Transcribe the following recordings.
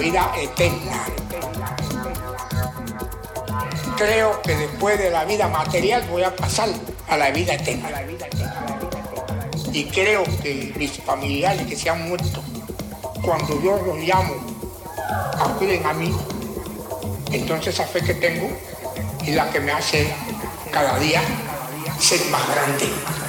vida eterna. creo que después de la vida material voy a pasar a la vida eterna. Y creo que mis familiares que se han muerto, cuando yo los llamo, acuden a mí. Entonces esa fe que tengo es la que me hace cada día ser más grande.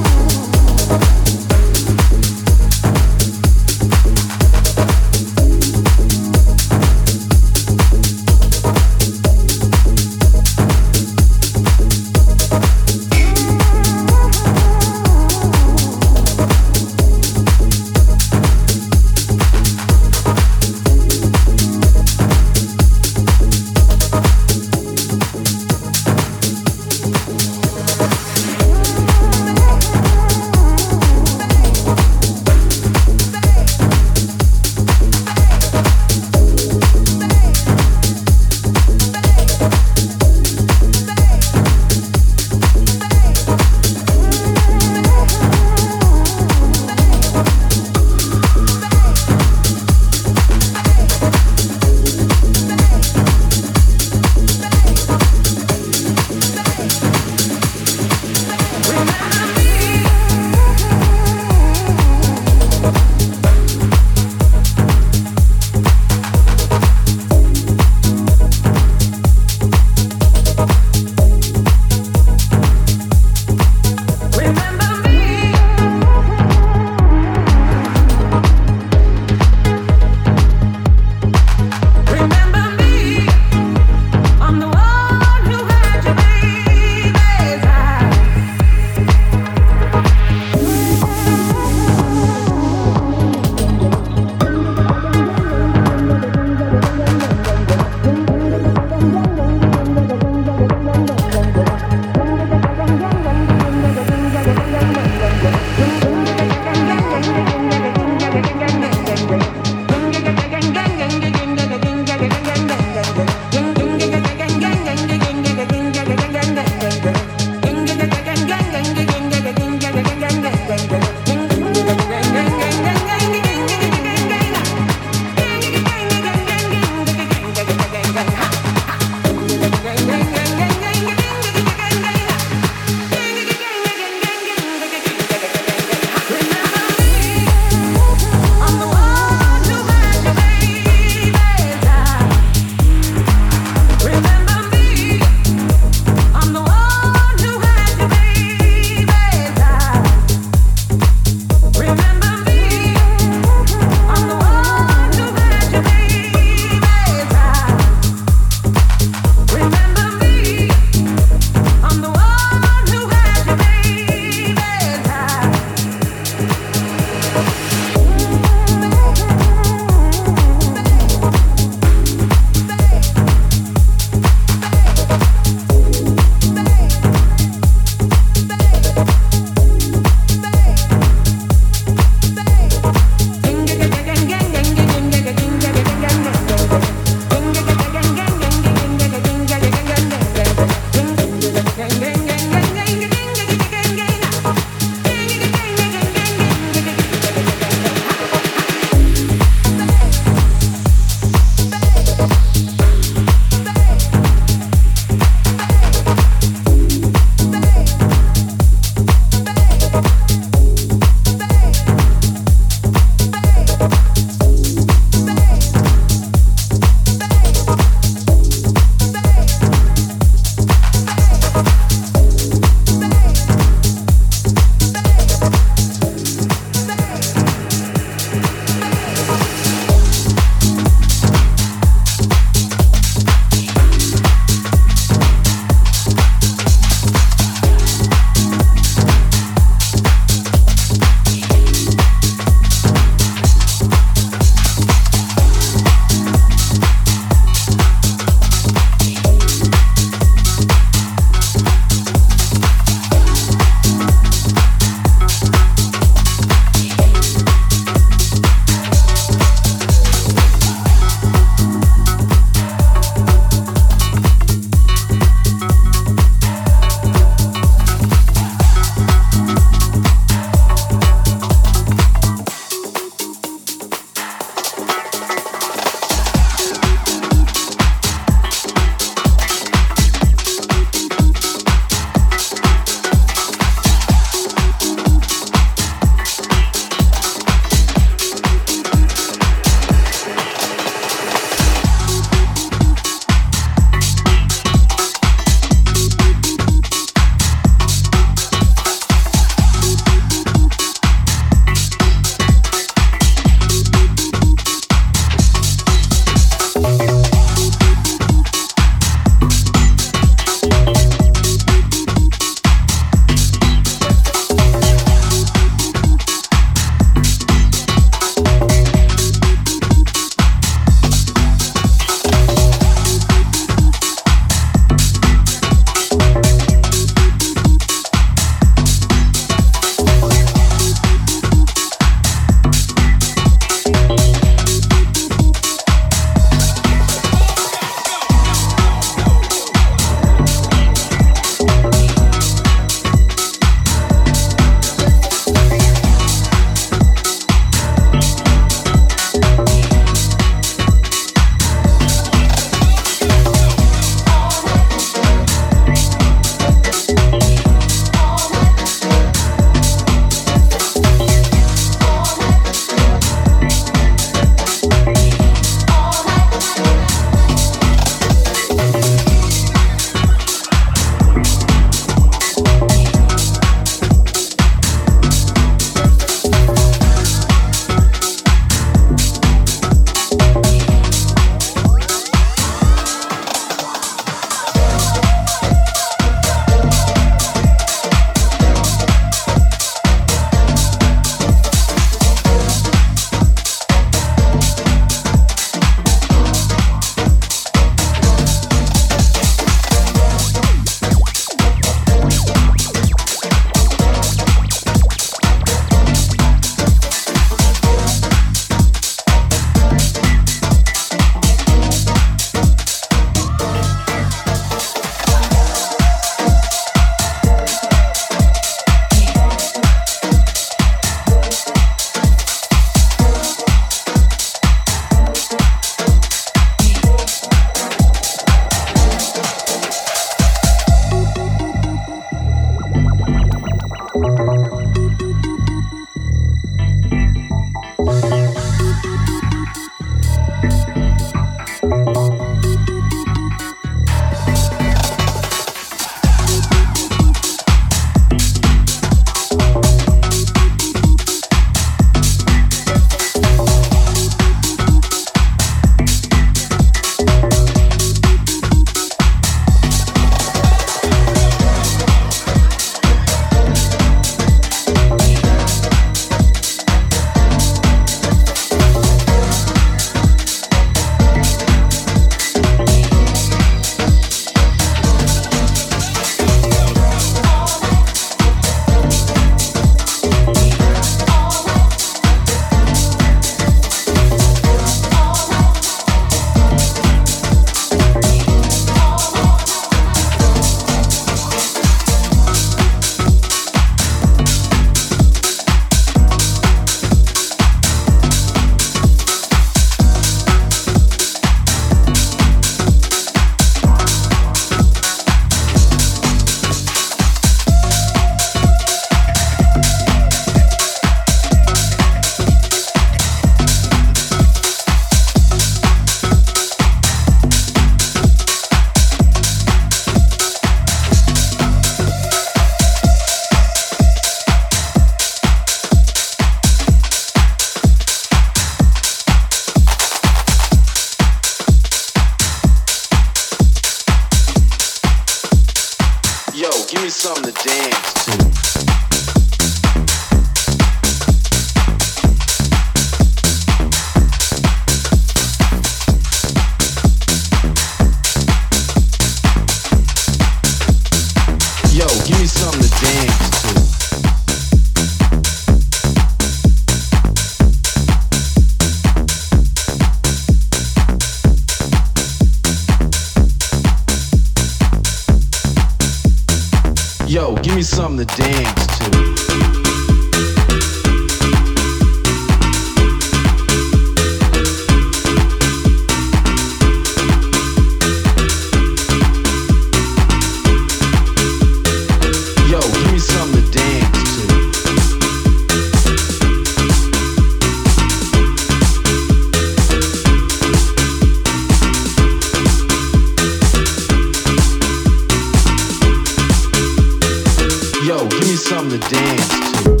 something to dance to.